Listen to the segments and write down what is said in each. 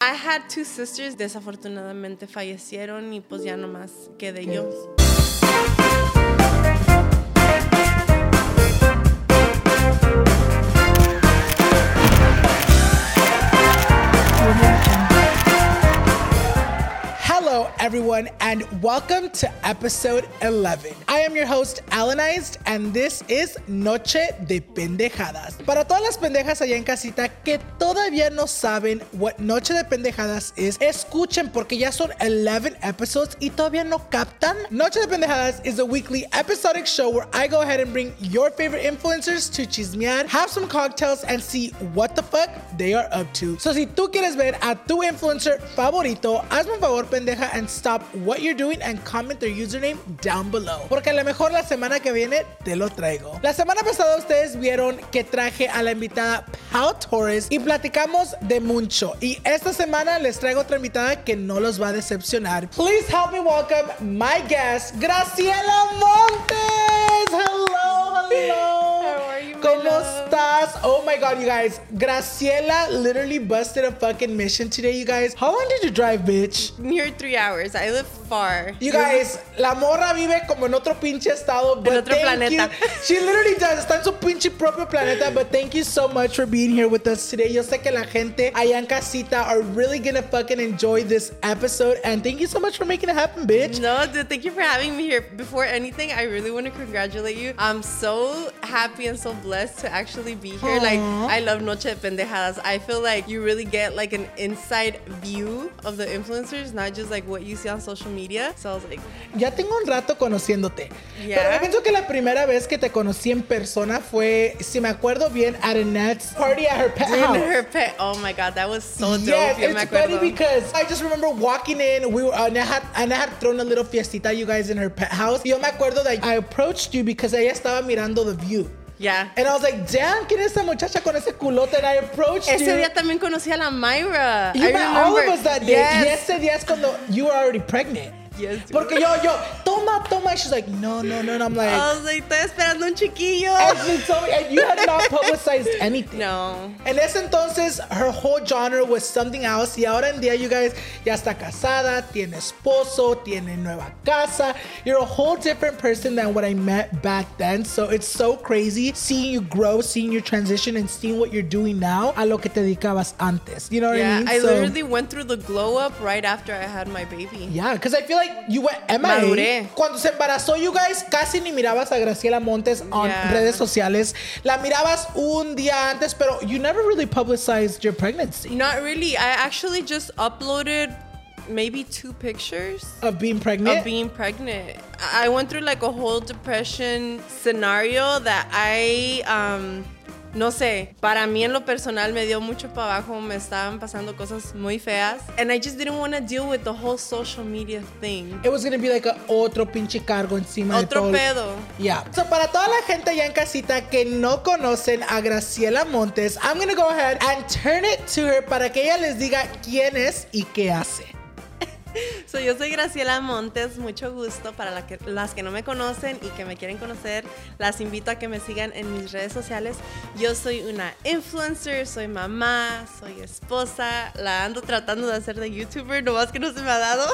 I had two sisters, desafortunadamente fallecieron y pues ya nomás quedé yo. Hello, everyone, and welcome to episode 11. I am your host, Alannized, and this is Noche de Pendejadas. Para todas las pendejas allá en casita que todavía no saben what Noche de Pendejadas is, escuchen porque ya son 11 episodes y todavía no captan. Noche de Pendejadas is a weekly episodic show where I go ahead and bring your favorite influencers to chismear, have some cocktails, and see what the fuck they are up to. So, si tú quieres ver a tu influencer favorito, hazme un favor, pendeja, and stop what you're doing and comment their username down below. Porque a lo mejor la semana que viene te lo traigo. La semana pasada ustedes vieron que traje a la invitada Pau Torres y platicamos de mucho. Y esta semana les traigo otra invitada que no los va a decepcionar. Please help me welcome my guest, Graciela Montes. Hello, hello. ¿Cómo estás? Oh my god, you guys. Graciela literally busted a fucking mission today, you guys. How long did you drive, bitch? Near three hours. I live far. You guys, la morra vive como en otro pinche estado. But otro thank planeta. you. She literally does. Está en su pinche propio planeta. But thank you so much for being here with us today. Yo sé que la gente allá en casita are really gonna fucking enjoy this episode. And thank you so much for making it happen, bitch. No, dude, thank you for having me here. Before anything, I really want to congratulate you. I'm so happy and so blessed to actually be here. Like, I love Noche de Pendejadas. I feel like you really get like an inside view of the influencers, not just like what you see on social media. So I was like, Ya tengo un rato conociéndote. Yeah. Pero yo pienso que la primera vez que te conocí en persona fue, si me acuerdo bien, at Annette's party at her pet in house. her pet. Oh my god, that was so dope. Yes, it's funny because I just remember walking in. We were Anna had, had thrown a little fiestita, you guys, in her pet house. Yo me acuerdo that I approached you because ella estaba mirando the view. Yeah. And I was like, damn, ¿quién es esa muchacha con ese culote? And I approached Ese you. día también conocí a la Myra. you I met all of remember- us that day. Y Yes. ese día es cuando you were already pregnant. Yes. Porque yo, yo, toma, toma. And she's like, no, no, no. And I'm like, I was like, estoy esperando un chiquillo. and she told me, and you had not publicized anything. No. En ese entonces, her whole genre was something else. Y ahora en día, you guys, ya está casada, tiene esposo, tiene nueva casa. You're a whole different person than what I met back then. So it's so crazy seeing you grow, seeing your transition, and seeing what you're doing now a lo que te dedicabas antes. You know what Yeah, I mean? I So- literally went through the glow up right after I had my baby. Yeah, because I feel like you went MIA. Maduré. Cuando se embarazó, you guys casi ni mirabas a Graciela Montes on Yeah. redes sociales. La mirabas un día antes, pero you never really publicized your pregnancy Not really. I actually just uploaded maybe two pictures of being pregnant. of being pregnant. I I went through like a whole depression scenario that I um no sé, para mí en lo personal me dio mucho para abajo, me estaban pasando cosas muy feas and I just didn't want to deal with the whole social media thing. It was gonna be like a otro pinche cargo encima de Otro todo. pedo. Yeah. So para toda la gente allá en casita que no conocen a Graciela Montes, I'm gonna go ahead and turn it to her para que ella les diga quién es y qué hace. So, yo soy Graciela Montes, mucho gusto. Para la que- las que no me conocen y que me quieren conocer, las invito a que me sigan en mis redes sociales. Yo soy una influencer, soy mamá, soy esposa, la ando tratando de hacer de YouTuber, nomás que no se me ha dado.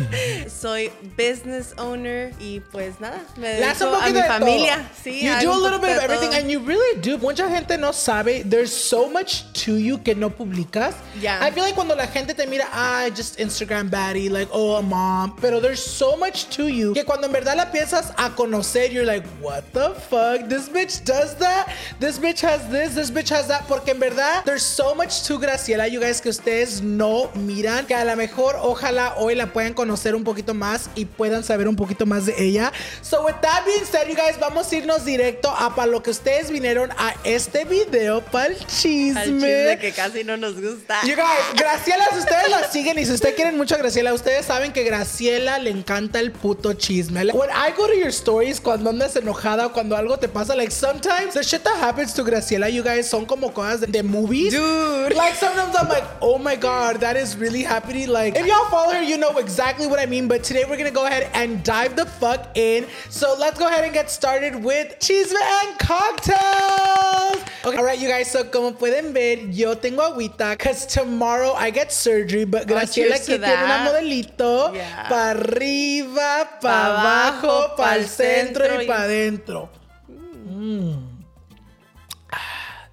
soy business owner y pues nada, me dedico a mi de familia. todo. Sí, you do a little bit of everything todo. and you really do. Mucha gente no sabe. There's so much to you que no publicas. Yeah. I feel like cuando la gente te mira, ah, just Instagram baddie, like, oh, a mom. Pero there's so much to you que cuando en verdad la piensas a conocer, you're like, what the fuck? This bitch does that? This bitch has this, this bitch has that. Porque en verdad, there's so much to Graciela, you guys, que ustedes no miran. Que a lo mejor, ojalá hoy la puedan conocer un poquito más y puedan saber un poquito más de ella. So, with that being said, you guys, vamos a irnos directo a para lo que ustedes vinieron a este video, para el Al chisme. chisme que casi no nos gusta. You guys, Graciela, si ustedes la siguen y si ustedes quieren mucho a Graciela, ustedes saben que Graciela le encanta el puto chisme. Like, When I go to your stories, cuando andas enojada o cuando algo te pasa, like sometimes the shit that happens to Graciela, you guys, son como cosas de, de movies. Dude. Like sometimes I'm like, oh my god, that is really happening. Like, if y'all follow her, you know exactly what I mean. But today we're gonna go ahead and dive the fuck in. So let's go ahead and get started with chisme and cocktails. Okay, all right, you guys. So como pueden ver, yo tengo agüita because tomorrow I get surgery. But oh, Graciela cheers to aquí tiene una Yeah. para arriba, para Pa' abajo, para el centro y y- para adentro.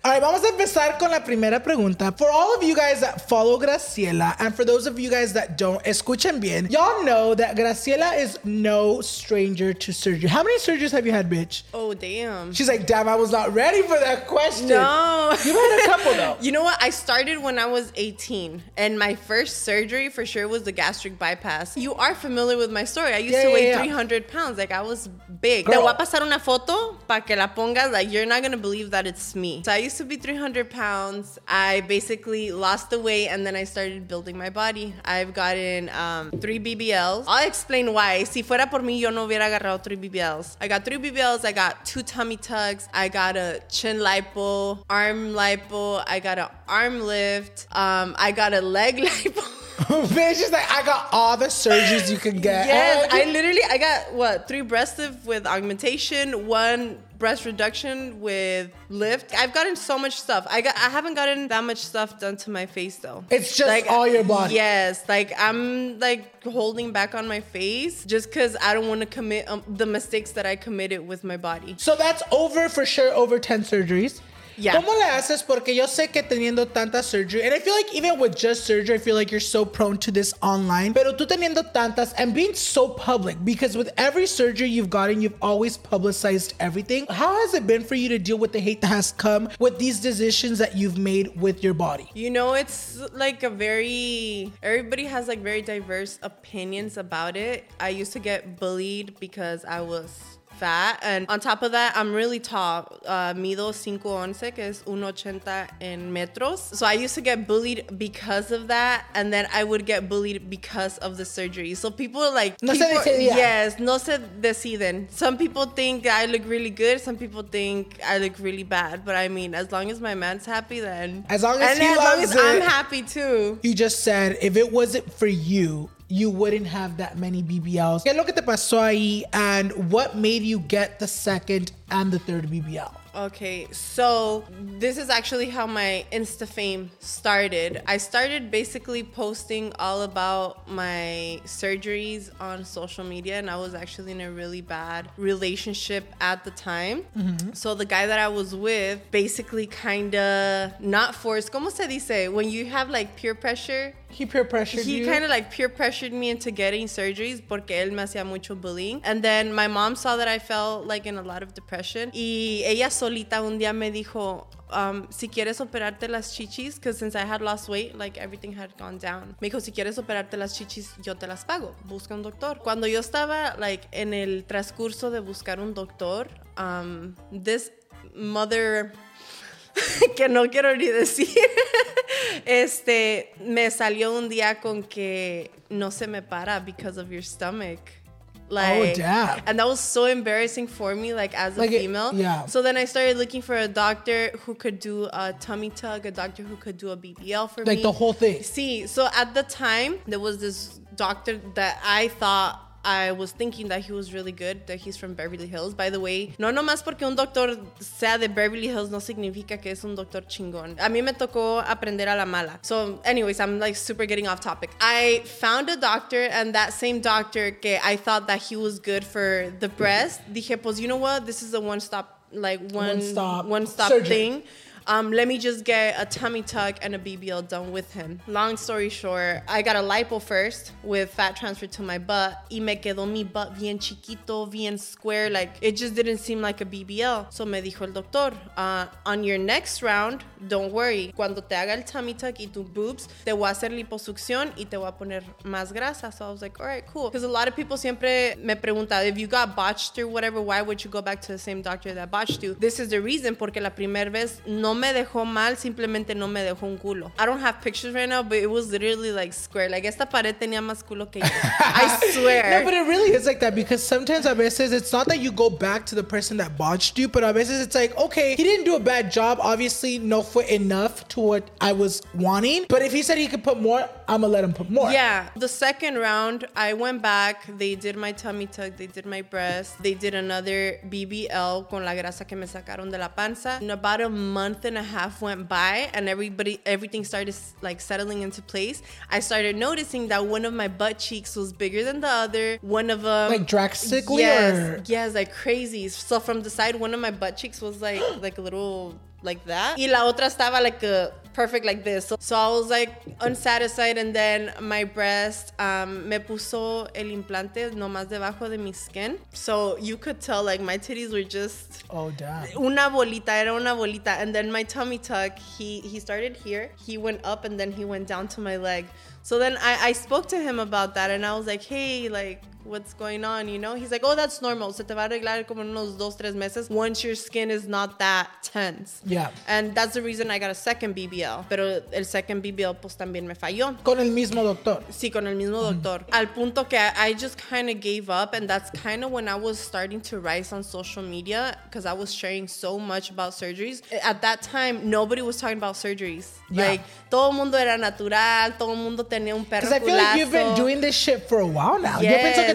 All right, vamos a empezar con la primera pregunta. For all of you guys that follow Graciela, and for those of you guys that don't, escuchen bien. Y'all know that Graciela is no stranger to surgery. How many surgeries have you had, bitch? Oh, damn. She's like, damn, I was not ready for that question. No. You've had a couple though. You know what? I started when I was 18, and my first surgery for sure was the gastric bypass. You are familiar with my story. I used Yeah, to yeah, weigh yeah. 300 pounds. Like, I was big. Girl. Te voy a pasar una foto para que la pongas. Like, you're not gonna believe that it's me. So, I used to be 300 pounds. I basically lost the weight, and then I started building my body. I've gotten um, three BBLs. I'll explain why. Si fuera por mí, yo no hubiera agarrado three BBLs. I got three BBLs. I got two tummy tucks. I got a chin lipo, arm lipo. I got an arm lift. Um, I got a leg lipo. bitch, she's like, I got all the surgeries you can get. yes, Oh, I literally I got what three breast lift with augmentation, one breast reduction with lift. I've gotten so much stuff. I got I haven't gotten that much stuff done to my face though. It's just like, all your body. Yes, like I'm like holding back on my face just because I don't want to commit um, the mistakes that I committed with my body. So that's over for sure, over 10 surgeries. Yeah. ¿Cómo le haces? Porque yo sé que teniendo tanta surgery, and I feel like even with just surgery, I feel like you're so prone to this online. Pero tú teniendo tantas and being so public, because with every surgery you've gotten, you've always publicized everything. How has it been for you to deal with the hate that has come with these decisions that you've made with your body? You know, it's like a very everybody has like very diverse opinions about it. I used to get bullied because I was fat and on top of that I'm really tall. Uh, mido 5'11 que es 1.80 en metros. So I used to get bullied because of that and then I would get bullied because of the surgery. So people like No se people- decidía. Yes, no se deciden. Some people think I look really good, some people think I look really bad, but I mean as long as my man's happy then As long as and he as long loves as I'm happy too. You just said if it wasn't for you, you wouldn't have that many BBLs. ¿Qué es lo que te pasó ahí? And what made you get the second and the third BBL? Okay, so this is actually how my Insta fame started. I started basically posting all about my surgeries on social media, and I was actually in a really bad relationship at the time. Mm-hmm. So the guy that I was with basically kind of not forced, ¿cómo se dice? When you have like peer pressure, He peer pressured he kind of like peer pressured me into getting surgeries porque él me hacía mucho bullying. And then my mom saw that I felt like in a lot of depression. Y ella solita un día me dijo, um, si quieres operarte las chichis, because since I had lost weight, like everything had gone down. Me dijo, si quieres operarte las chichis, yo te las pago. Busca un doctor. Cuando yo estaba like en el transcurso de buscar un doctor, um, this mother que no quiero ni decir, este, me salió un día con que no se me para because of your stomach. Oh, like, oh damn. And that was so embarrassing for me, like as a Like it- female. yeah. So then I started looking for a doctor who could do a tummy tuck, a doctor who could do a BBL for me. like the whole thing. See, so at the time, there was this doctor that I thought I was thinking that he was really good, that he's from Beverly Hills. By the way, no nomás porque un doctor sea de Beverly Hills no significa que es un doctor chingón. A mí me tocó aprender a la mala. So, anyways, I'm like super getting off topic. I found a doctor, and that same doctor que I thought that he was good for the breast, dije, pues, you know what? This is a one stop, like one, One stop one stop surgery. thing. Um, let me just get a tummy tuck and a BBL done with him. Long story short, I got a lipo first with fat transfer to my butt. Y me quedó mi butt bien chiquito, bien square. Like, it just didn't seem like a BBL. So me dijo el doctor, uh, on your next round, don't worry. Cuando te haga el tummy tuck y tu boobs, te voy a hacer liposucción y te voy a poner más grasa. So I was like, all right, cool. Because a lot of people siempre me preguntan, if you got botched or whatever, why would you go back to the same doctor that botched you? This is the reason, porque la primera vez no me dejó mal, simplemente no me dejó un culo. I don't have pictures right now, but it was literally like square. Like esta pared tenía más culo que yo. I swear. No, but it really is like that because sometimes a veces it's not that you go back to the person that botched you, but a veces it's like, okay, he didn't do a bad job. Obviously, no fue enough to what I was wanting. But if he said he could put more, I'm gonna let him put more. Yeah, the second round, I went back. They did my tummy tuck, they did my breast, they did another BBL con la grasa que me sacaron de la panza. And about a month and a half went by, and everybody, everything started like settling into place. I started noticing that one of my butt cheeks was bigger than the other. One of them, Like drastically yes, or- yes, like crazy. So from the side, one of my butt cheeks was like like a little like that. Y la otra estaba like a perfect like this. So, so I was like unsatisfied and then my breast um, me puso el implante nomás debajo de mi skin. So you could tell like my titties were just Oh damn. una bolita, era una bolita. And then my tummy tuck, he he started here, he went up and then he went down to my leg. So then I, I spoke to him about that and I was like, hey, like, what's going on? You know? He's like, oh, that's normal. Se te va a arreglar como en unos dos, tres meses once your skin is not that tense. Yeah. And that's the reason I got a second BBL. Pero el second BBL pues también me falló. Con el mismo doctor. Sí, con el mismo doctor. Al punto que I just kind of gave up, and that's kind of when I was starting to rise on social media because I was sharing so much about surgeries. At that time, nobody was talking about surgeries. Yeah. Like, todo el mundo era natural, todo el mundo tenía un perro Because I feel like you've been doing this shit for a while now. Que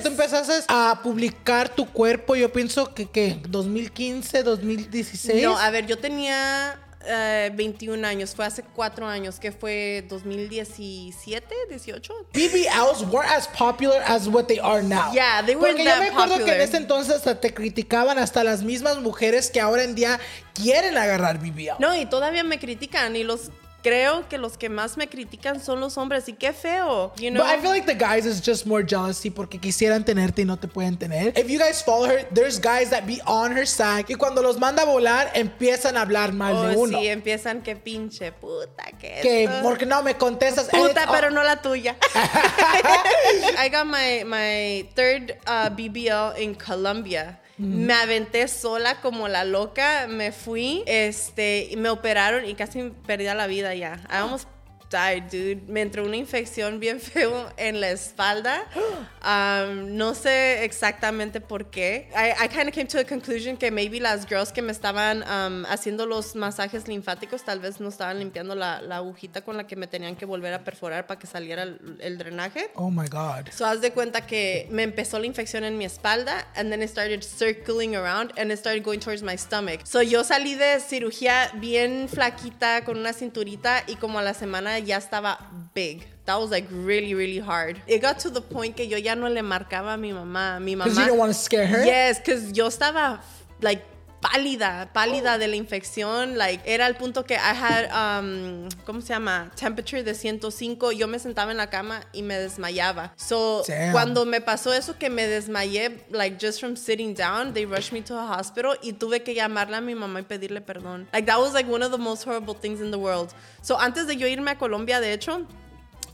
tú empezaste a publicar tu cuerpo, yo pienso que, que 2015, 2016. No, a ver, yo tenía eh, 21 años, fue hace 4 años, que fue 2017, 18. BBLs weren't as popular as what they are now. Yeah, they weren't Porque yo that me acuerdo que en ese entonces hasta te criticaban hasta las mismas mujeres que ahora en día quieren agarrar BBL. No, y todavía me critican y los creo que los que más me critican son los hombres y qué feo, you know. But I feel like the guys is just more jealousy porque quisieran tenerte y no te pueden tener. If you guys follow her, there's guys that be on her side y cuando los manda a volar empiezan a hablar mal de Oh, uno. sí, empiezan que pinche puta que Que esto. porque no me contestas. and Puta, it's- pero no la tuya. I got my, my third uh, BBL in Colombia. Me aventé sola como la loca, me fui, este, me operaron y casi perdí la vida ya. Almost died, dude. Me entró una infección bien feo en la espalda. Um, no sé exactamente por qué. I, I kind of came to a conclusion que maybe las girls que me estaban um, haciendo los masajes linfáticos tal vez no estaban limpiando la, la agujita con la que me tenían que volver a perforar para que saliera el, el drenaje. Oh my God. So haz de cuenta que me empezó la infección en mi espalda and then it started circling around and it started going towards my stomach. So yo salí de cirugía bien flaquita con una cinturita y como a la semana ya estaba big. That was like really, really hard. It got to the point que yo ya no le marcaba a mi mamá. Mi mamá. Because you don't want to scare her? Yes, because yo estaba like pálida, pálida de la infección. Like, era el punto que I had, um, ¿cómo se llama? Temperature de 105. Yo me sentaba en la cama y me desmayaba. So, Damn. cuando me pasó eso que me desmayé, like, just from sitting down, they rushed me to a hospital y tuve que llamarle a mi mamá y pedirle perdón. Like, that was like one of the most horrible things in the world. So, antes de yo irme a Colombia, de hecho,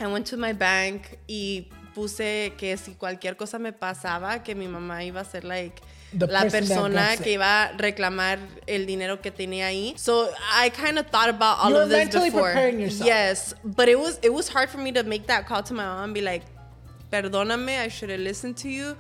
I went to my bank y puse que si cualquier cosa me pasaba, que mi mamá iba a ser like la persona que iba a reclamar el dinero que tenía ahí. So I kind of thought about all You of this mentally before. preparing yourself. Yes, but it was it was hard for me to make that call to my mom and be like, "Perdóname, I should have listened to you."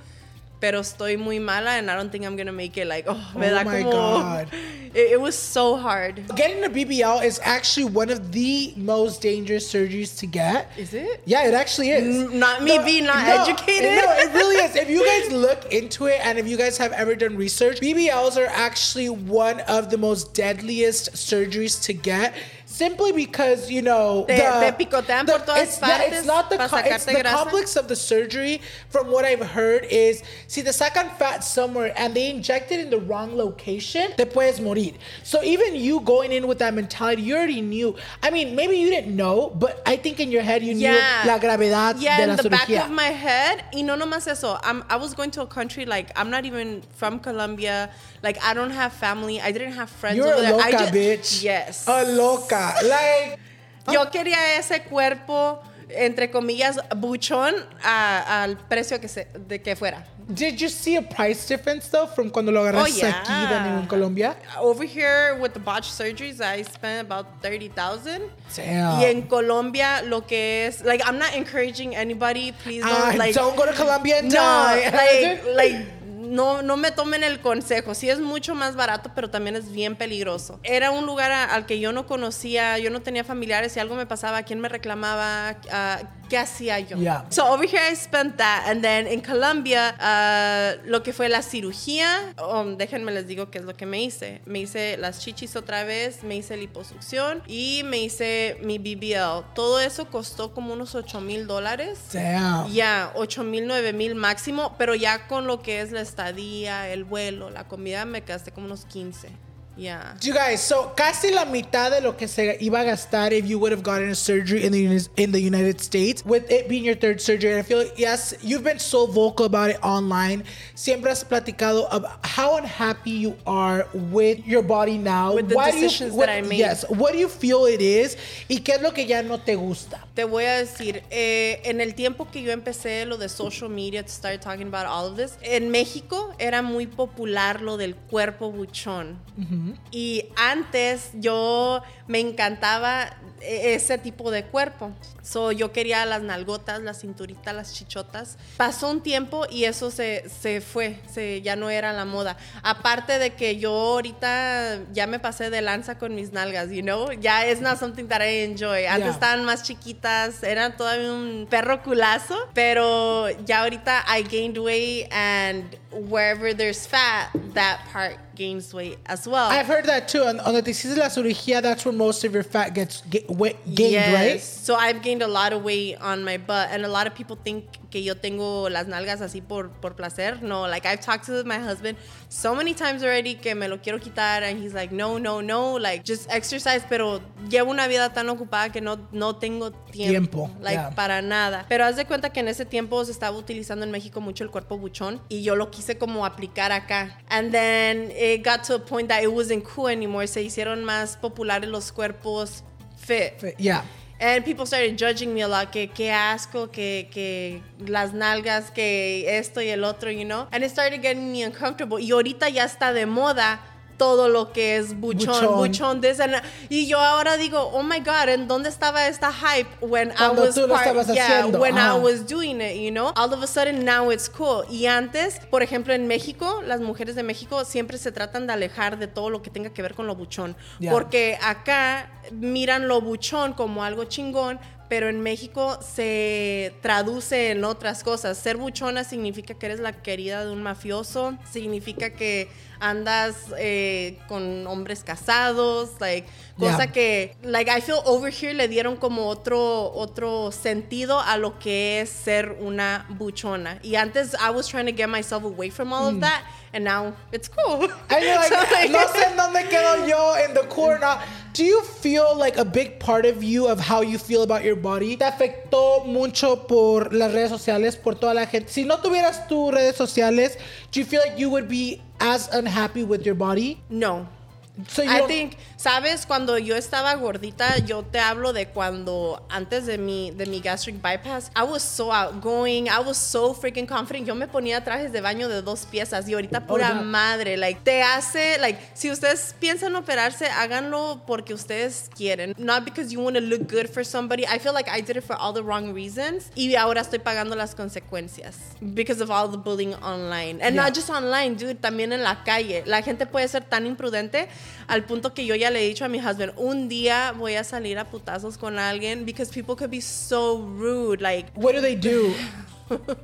Pero estoy muy mala and I don't think I'm gonna make it. Like, oh, me Oh my como. God. It, it was so hard. Getting a BBL is actually one of the most dangerous surgeries to get. Is it? Yeah, it actually is. N- not me being not educated. No, it really is. If you guys look into it and if you guys have ever done research, BBLs are actually one of the most deadliest surgeries to get. Simply because you know Te- te picotean por todas it's, yeah, it's not the it's the grasa. complex of the surgery. From what I've heard is si te sacan fat somewhere and they inject it in the wrong location, te puedes morir. So even you going in with that mentality, you already knew. I mean, maybe you didn't know, but I think in your head you Yeah. knew la gravedad Yeah, de in la the back of my head. Y no nomás eso. I'm, I was going to a country like I'm not even from Colombia. Like I don't have family. I didn't have friends You're over a there. I loca, ju- bitch. Yes. A loca. Like, Yo quería ese cuerpo entre comillas buchón a- al precio que se, de que fuera. did you see a price difference though from cuando lo agarraste Oh, yeah. aquí en Colombia? Over here with the botched surgeries, I spent about 30,000. Damn. Y en Colombia, lo que es, like, I'm not encouraging anybody, please don't, Ah, like, don't go to Colombia and no, die. like, like, no, no me tomen el consejo. Sí es mucho más barato, pero también es bien peligroso. Era un lugar al que yo no conocía, yo no tenía familiares. Si algo me pasaba, ¿quién me reclamaba? ¿Qué hacía yo? Yeah. So over here I spent that. And then in Colombia, ah, lo que fue la cirugía, um, déjenme les digo qué es lo que me hice. Me hice las chichis otra vez, me hice liposucción y me hice mi BBL. Todo eso costó como unos 8 mil dólares. Damn. Ya, 8 mil, 9 mil máximo, pero ya con lo que es la estadía, el vuelo, la comida, me gasté como unos 15. Ya. You guys, so casi la mitad de lo que se iba a gastar if you would have gotten a surgery in the in the United States, with it being your third surgery. And I feel like, yes, you've been so vocal about it online. Siempre has platicado about how unhappy you are with your body now. With the Why do you- decisions what- that I made. Yes, what do you feel it is? ¿Y qué es lo que ya no te gusta? Te voy a decir, eh, en el tiempo que yo empecé lo de social media to start talking about all of this, en México era muy popular lo del cuerpo buchón. Y antes yo me encantaba e- ese tipo de cuerpo. So, yo quería las nalgotas, la cinturita, las chichotas. Pasó un tiempo y eso se, se fue, se, ya no era la moda. Aparte de que yo ahorita ya me pasé de lanza con mis nalgas, you know? Ya es not something that I enjoy. Antes Yeah. estaban más chiquitas, eran todavía un perro culazo, pero ya ahorita I gained weight and wherever there's fat, that part gains weight as well. I've heard that too. On, on the hiciste la cirugía, that's where most of your fat gets ga- wa- gained, Yes. right? So I've gained a lot of weight on my butt, and a lot of people think que yo tengo las nalgas así por, por placer. No, like I've talked to my husband so many times already que me lo quiero quitar, and he's like, no, no, no, like just exercise, pero llevo una vida tan ocupada que no, no tengo tiempo. Tiempo, Like yeah. para nada. Pero haz de cuenta que en ese tiempo se estaba utilizando en México mucho el cuerpo buchón y yo lo quise como aplicar acá. And then it got to a point that it wasn't cool anymore. Se hicieron más populares los cuerpos fit. Yeah. And people started judging me a lot, que qué asco, que, que las nalgas, que esto y el otro, you know? And it started getting me uncomfortable. Y ahorita ya está de moda todo lo que es buchón, Buchón. buchón, this and Y yo ahora digo, oh my God, ¿en dónde estaba esta hype when Cuando I was tú lo part- estabas yeah, haciendo, when I ajá. was doing it, you know? All of a sudden now it's cool. Y antes, por ejemplo, en México, las mujeres de México siempre se tratan de alejar de todo lo que tenga que ver con lo buchón. Yeah. Porque acá miran lo buchón como algo chingón, pero en México se traduce en otras cosas. Ser buchona significa que eres la querida de un mafioso, significa que andas eh, con hombres casados, like cosa Yeah. que like I feel over here le dieron como otro otro sentido a lo que es ser una buchona. Y antes I was trying to get myself away from all of that and now it's cool. I mean, like, So, like- no sé dónde quedo yo in the corner. Uh, do you feel like a big part of you, of how you feel about your body, te afectó mucho por las redes sociales, por toda la gente? Si no tuvieras tus redes sociales, do you feel like you would be as unhappy with your body? No. So you I think, sabes, cuando yo estaba gordita, yo te hablo de cuando antes de mi de mi gastric bypass, I was so outgoing, I was so freaking confident. Yo me ponía trajes de baño de dos piezas y ahorita pura yeah. madre, like te hace like si ustedes piensan operarse, háganlo porque ustedes quieren, not because you want to look good for somebody. I feel like I did it for all the wrong reasons y ahora estoy pagando las consecuencias because of all the bullying online. And Yeah. not just online, dude, también en la calle. La gente puede ser tan imprudente al punto que yo ya le he dicho a mi husband, un día voy a salir a putazos con alguien because people could be so rude, like What do they do?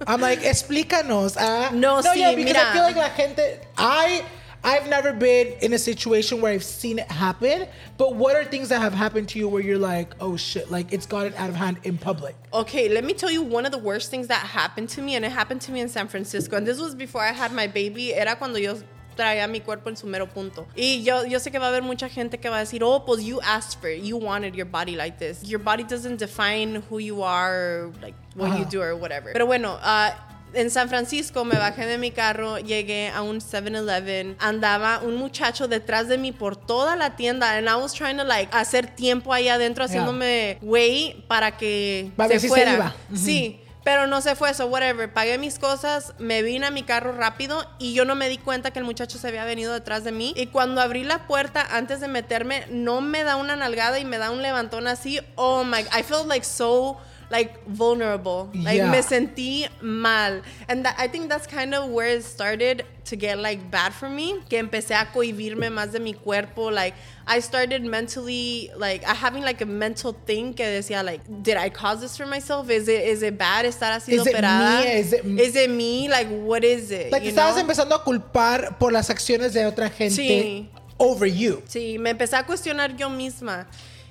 I'm like, explícanos. ah. No, sí, yeah, because mira. I feel like la gente. I I've never been in a situation where I've seen it happen. But what are things that have happened to you where you're like, oh shit, like it's gotten out of hand in public? Okay, let me tell you one of the worst things that happened to me, and it happened to me in San Francisco. And this was before I had my baby. Era cuando yo traía mi cuerpo en su mero punto. Y yo, yo sé que va a haber mucha gente que va a decir, oh, pues you asked for it. You wanted your body like this. Your body doesn't define who you are, like what you do or whatever. Pero bueno, ah, en San Francisco me bajé de mi carro, llegué a un 7-Eleven, andaba un muchacho detrás de mí por toda la tienda and I was trying to like hacer tiempo ahí adentro haciéndome güey para que Va a ver se si se fuera. iba. Sí. Pero no se fue, so whatever. Pagué mis cosas, me vine a mi carro rápido y yo no me di cuenta que el muchacho se había venido detrás de mí. Y cuando abrí la puerta antes de meterme, no me da una nalgada y me da un levantón así. Oh my, I felt like so like vulnerable. Like Yeah. me sentí mal. And that, I think that's kind of where it started to get like bad for me. Que empecé a cohibirme más de mi cuerpo. Like I started mentally like I having like a mental thing que decía like, did I cause this for myself? Is it is it bad estar así Is it operada? me? Is it- is it me? Like what is it? Like you estabas know? empezando a culpar por las acciones de otra gente Sí. over you. Sí, me empecé a cuestionar yo misma.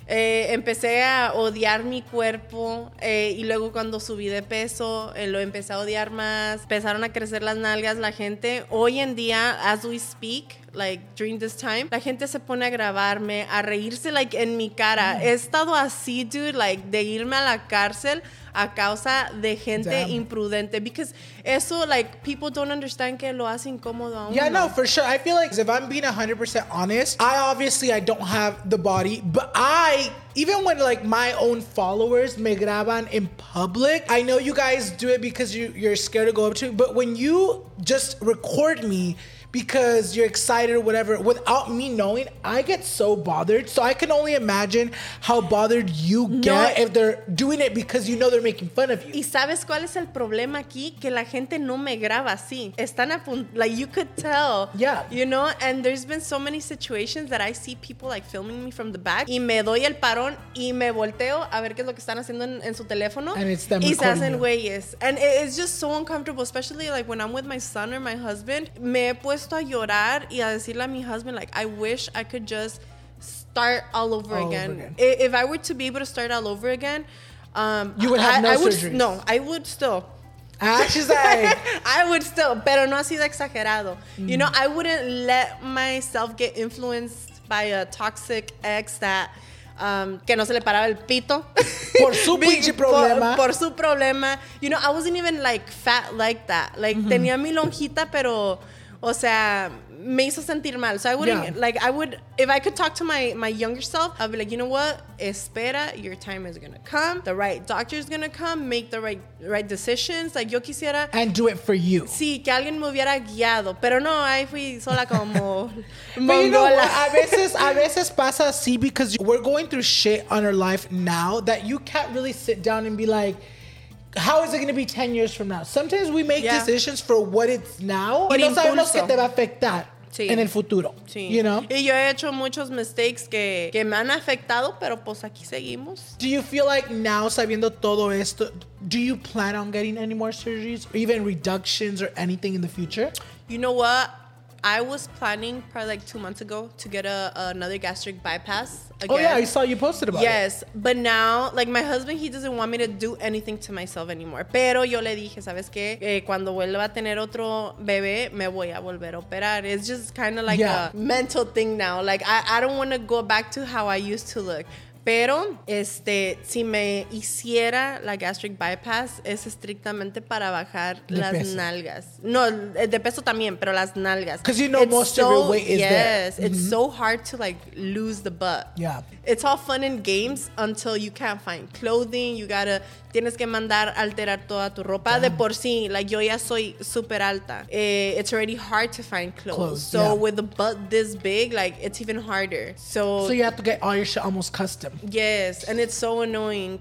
Eh, empecé a odiar mi cuerpo eh, y luego cuando subí de peso eh, lo empecé a odiar más. Empezaron a crecer las nalgas la gente. Hoy en día, as we speak, like during this time, la gente se pone a grabarme, a reírse like en mi cara. Mm. He estado así, dude, like de irme a la cárcel a causa de gente Damn. imprudente because eso like people don't understand que lo hace incómodo a uno. Yeah, no, for sure. I feel like if I'm being 100% honest, I obviously I don't have the body, but I even when like my own followers me graban in public, I know you guys do it because you you're scared to go up to, but when you just record me because you're excited or whatever without me knowing, I get so bothered. So I can only imagine how bothered you get if they're doing it because you know they're making fun of you. Y sabes cuál es el problema aquí? Que la gente no me graba así. Están a punto, like you could tell. Yeah. You know, and there's been so many situations that I see people like filming me from the back y me doy el parón y me volteo a ver qué es lo que están haciendo en, en su teléfono. And it's them y se hacen güeyes. And it's just so uncomfortable, especially like when I'm with my son or my husband. Me he puesto a llorar y a decirle a mi husband like I wish I could just start all over All over again. again. If I were to be able to start all over again, um, You would have I, no I would, surgeries. No, I would still. Ah, she's like, I would still, pero no así de exagerado. You Mm. know, I wouldn't let myself get influenced by a toxic ex that um, que no se le paraba el pito. Por su pinche problema. Por, por su problema. You know, I wasn't even like fat like that. Like Mm-hmm. tenía mi lonjita, pero o sea, me hizo sentir mal. So I wouldn't Yeah. like I would if I could talk to my my younger self, I'd be like, you know what? Espera, your time is gonna come. The right doctor is gonna come. Make the right right decisions. Like yo quisiera and do it for you. Sí, que alguien me hubiera guiado, pero no, ahí fui sola como But you know what? mongola. A veces, a veces pasa así because we're going through shit on our life now that you can't really sit down and be like, how is it going to be 10 years from now? Sometimes we make Yeah. decisions for what it's now Por y no sabemos impulso. que te va a afectar Sí. en el futuro. Sí. You know? Y yo he hecho muchos mistakes que, que me han afectado, pero pues aquí seguimos. Do you feel like now, sabiendo todo esto, do you plan on getting any more surgeries or even reductions or anything in the future? You know what? I was planning probably like two months ago to get a, another gastric bypass again. Oh, yeah, I saw you posted about it. Yes, but now, like my husband, he doesn't want me to do anything to myself anymore. Pero yo le dije, ¿sabes qué? Eh, cuando vuelva a tener otro bebé, me voy a volver a operar. It's just kind of like Yeah. a mental thing now. Like, I, I don't want to go back to how I used to look. Pero este, si me hiciera la gastric bypass, es estrictamente para bajar De las peso. nalgas. No, de peso también, pero las nalgas. 'Cause you know It's most of your weight is there. yes, it's so hard to like lose the butt. Yeah. It's all fun and games until you can't find clothing. You gotta, tienes que mandar alterar toda tu ropa. De por sí, like yo ya soy super alta. Eh, it's already hard to find clothes. Clothes, so yeah. with the butt this big, like it's even harder. So, So you have to get all your shit almost custom. yes, and it's so annoying.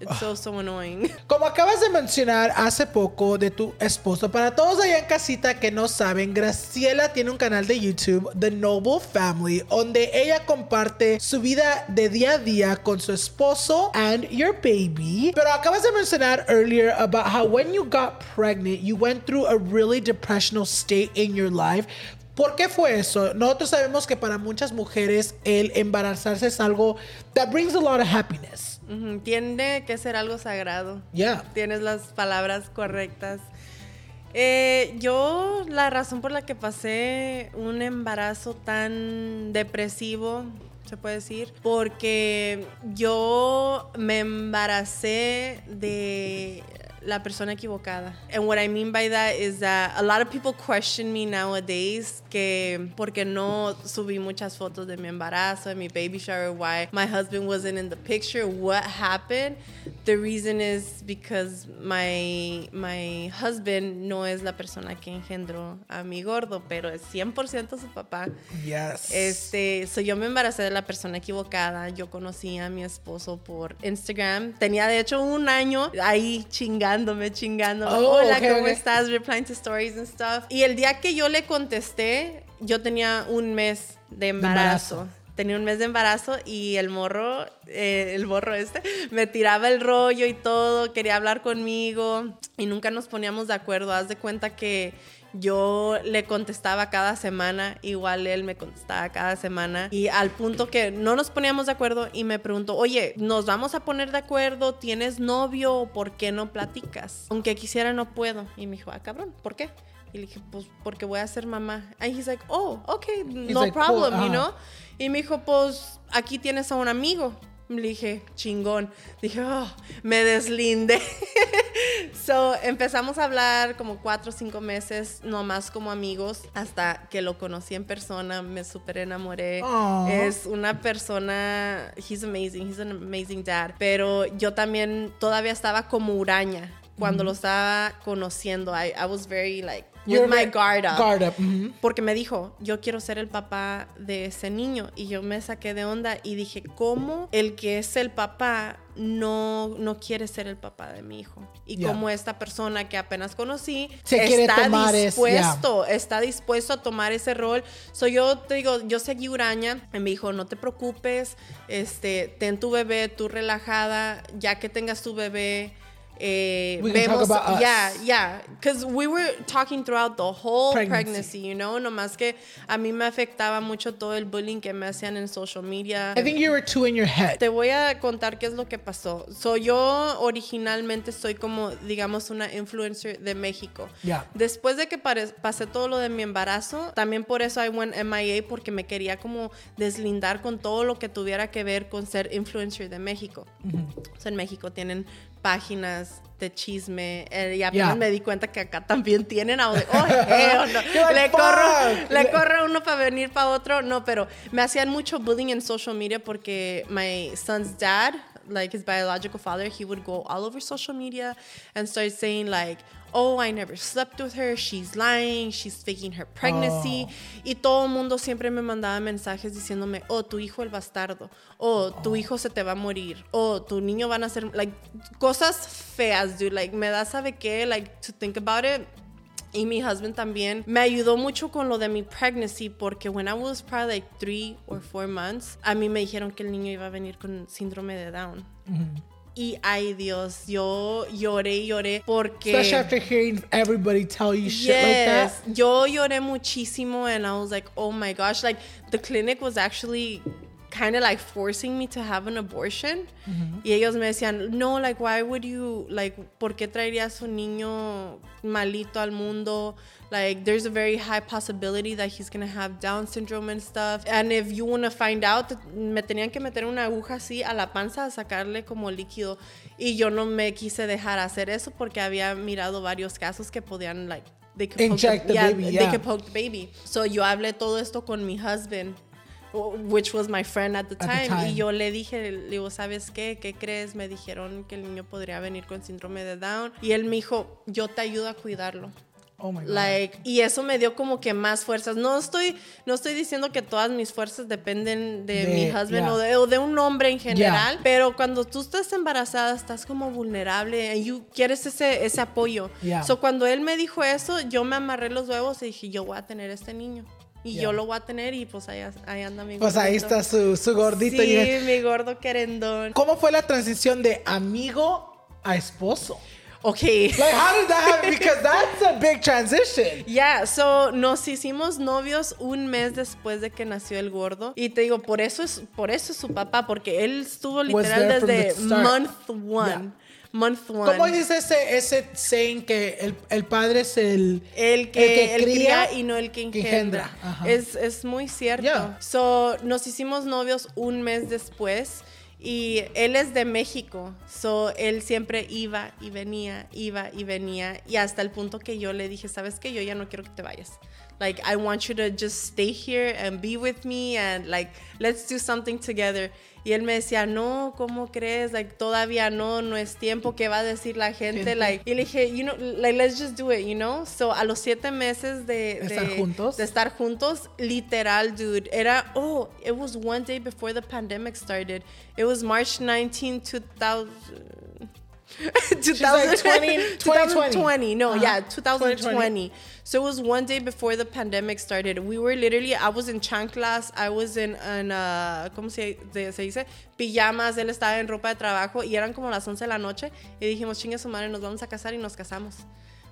It's so so annoying. Como acabas de mencionar hace poco de tu esposo, para todos allá en casita que no saben, Graciela tiene un canal de YouTube, The Noble Family, donde ella comparte su vida de día a día con su esposo and your baby. Pero acabas de mencionar earlier about how when you got pregnant, you went through a really depressional state in your life. ¿Por qué fue eso? Nosotros sabemos que para muchas mujeres el embarazarse es algo that brings a lot of happiness. Tiene que ser algo sagrado. Yeah. Tienes las palabras correctas. Eh, yo, la razón por la que pasé un embarazo tan depresivo, se puede decir, porque yo me embaracé de la persona equivocada. And what I mean by that is that a lot of people question me nowadays que porque no subí muchas fotos de mi embarazo, de mi baby shower, why my husband wasn't in the picture, what happened. The reason is because my my husband no es la persona que engendró a mi gordo, pero es 100% su papá. Yes. Este, so yo me embaracé de la persona equivocada. Yo conocí a mi esposo por Instagram. Tenía de hecho un año ahí chingándome, chingándome. Oh, Hola, okay, ¿cómo okay. estás? Replying to stories and stuff. Y el día que yo le contesté, yo tenía un mes de embarazo. embarazo. Tenía un mes de embarazo y el morro, eh, el morro este, me tiraba el rollo y todo, quería hablar conmigo y nunca nos poníamos de acuerdo. Haz de cuenta que yo le contestaba cada semana, igual él me contestaba cada semana y al punto que no nos poníamos de acuerdo y me preguntó, oye, ¿nos vamos a poner de acuerdo? ¿Tienes novio? ¿Por qué no platicas? Aunque quisiera no puedo. Y me dijo, ah, cabrón, ¿por qué? Y le dije, pues porque voy a ser mamá. And he's like, oh, okay, no like, cool, problem, ajá. you know? Y me dijo, pues aquí tienes a un amigo. Le dije, chingón. Dije, oh, me deslindé. so empezamos a hablar como cuatro o cinco meses, nomás como amigos, hasta que lo conocí en persona, me súper enamoré. Es una persona, he's amazing, he's an amazing dad. Pero yo también todavía estaba como uraña cuando lo estaba conociendo. I, I was very like, with You're my guard up. Guard up. Porque me dijo, yo quiero ser el papá de ese niño. Y yo me saqué de onda y dije, ¿cómo el que es el papá no, no quiere ser el papá de mi hijo? Y Ya. cómo esta persona que apenas conocí Se está es- dispuesto, está dispuesto a tomar ese rol. So yo te digo, yo seguí uraña y me dijo, no te preocupes, este, ten tu bebé, tú relajada, ya que tengas tu bebé. Eh, We can talk vemos, about us. yeah, yeah, because we were talking throughout the whole Pregnancy. pregnancy, you know, nomás que a mí me afectaba mucho todo el bullying que me hacían en social media. I think you were too in your head. Te voy a contar qué es lo que pasó. So, yo originalmente soy como, digamos, una influencer de México. Ya. Después de que pasé todo lo de mi embarazo, también por eso I went MIA porque me quería como deslindar con todo lo que tuviera que ver con ser influencer de México. O sea, en México tienen páginas de chisme eh, y apenas me di cuenta que acá también tienen. Like, oh, no. Le corro, le corre uno para venir para otro. No, pero me hacían mucho bullying en social media porque my son's dad, like his biological father, he would go all over social media and start saying like, oh, I never slept with her, she's lying, she's faking her pregnancy. Oh. Y todo el mundo siempre me mandaba mensajes diciéndome, oh, tu hijo el bastardo, oh, tu hijo se te va a morir, oh, tu niño van a ser, like, cosas feas, dude, like, me da sabe qué, like, to think about it. Y mi husband también me ayudó mucho con lo de mi pregnancy porque when I was probably like three or four months, a mí me dijeron que el niño iba a venir con síndrome de Down. Y ay Dios, yo lloré y lloré porque... Especially after hearing everybody tell you shit like that. Yes, yo lloré muchísimo and I was like, oh my gosh, like the clinic was actually kind of like forcing me to have an abortion. Y ellos me decían, no, like, why would you, like, ¿por qué traerías un niño malito al mundo? Like, there's a very high possibility that he's gonna have Down syndrome and stuff. And if you wanna find out, me tenían que meter una aguja así a la panza a sacarle como líquido. Y yo no me quise dejar hacer eso porque había mirado varios casos que podían, like, they could Inject the yeah, baby, they yeah. could poke the baby. So yo hablé todo esto con mi husband, which was my friend at the the time. time. Y yo le dije, le digo, ¿sabes qué? ¿Qué crees? Me dijeron que el niño podría venir con síndrome de Down. Y él me dijo, yo te ayudo a cuidarlo. Oh my God. Like, y eso me dio como que más fuerzas. No estoy, no estoy diciendo que todas mis fuerzas dependen de, De- mi husband yeah. o, de, o de un hombre en general, pero cuando tú estás embarazada estás como vulnerable y quieres ese, ese apoyo. Yeah. So, cuando él me dijo eso, yo me amarré los huevos y dije, yo voy a tener este niño. Y Yeah. yo lo voy a tener y pues ahí, ahí anda mi Pues ahí gordito. está su, su gordito. Sí, y- mi gordo querendón. ¿Cómo fue la transición de amigo a esposo? Ok. Like, how did that happen? Because that's a big transition. Ya, so nos hicimos novios un mes después de que nació el gordo y te digo por eso es por eso es su papá porque él estuvo literal desde month one, Yeah. Month one. ¿Cómo dice ese, ese saying que el, el padre es el, El que, el cría cría y no el que que engendra. Es, es muy cierto. Yeah. So, nos hicimos novios un mes después y él es de México. So, él siempre iba y venía, iba y venía. Y hasta el punto que yo le dije, ¿sabes qué? Yo ya no quiero que te vayas. Like, I want you to just stay here and be with me and like, let's do something together. Y él me decía, no, ¿cómo crees? Like, todavía no, no es tiempo. ¿Qué va a decir la gente? Like, y le dije, you know, like, let's just do it, you know? So, a los siete meses de, ¿De estar juntos? de estar juntos, literal, dude, era, oh, it was one day before the pandemic started. It was March 19, 2000. 2000 like 20 2020. No, Uh-huh. yeah, 2020. 2020. So it was one day before the pandemic started. We were literally, I was in chanclas, I was in, in uh, ¿cómo se, se dice? Pijamas, él estaba en ropa de trabajo y eran como las 11 de la noche y dijimos, chingue su madre, nos vamos a casar y nos casamos.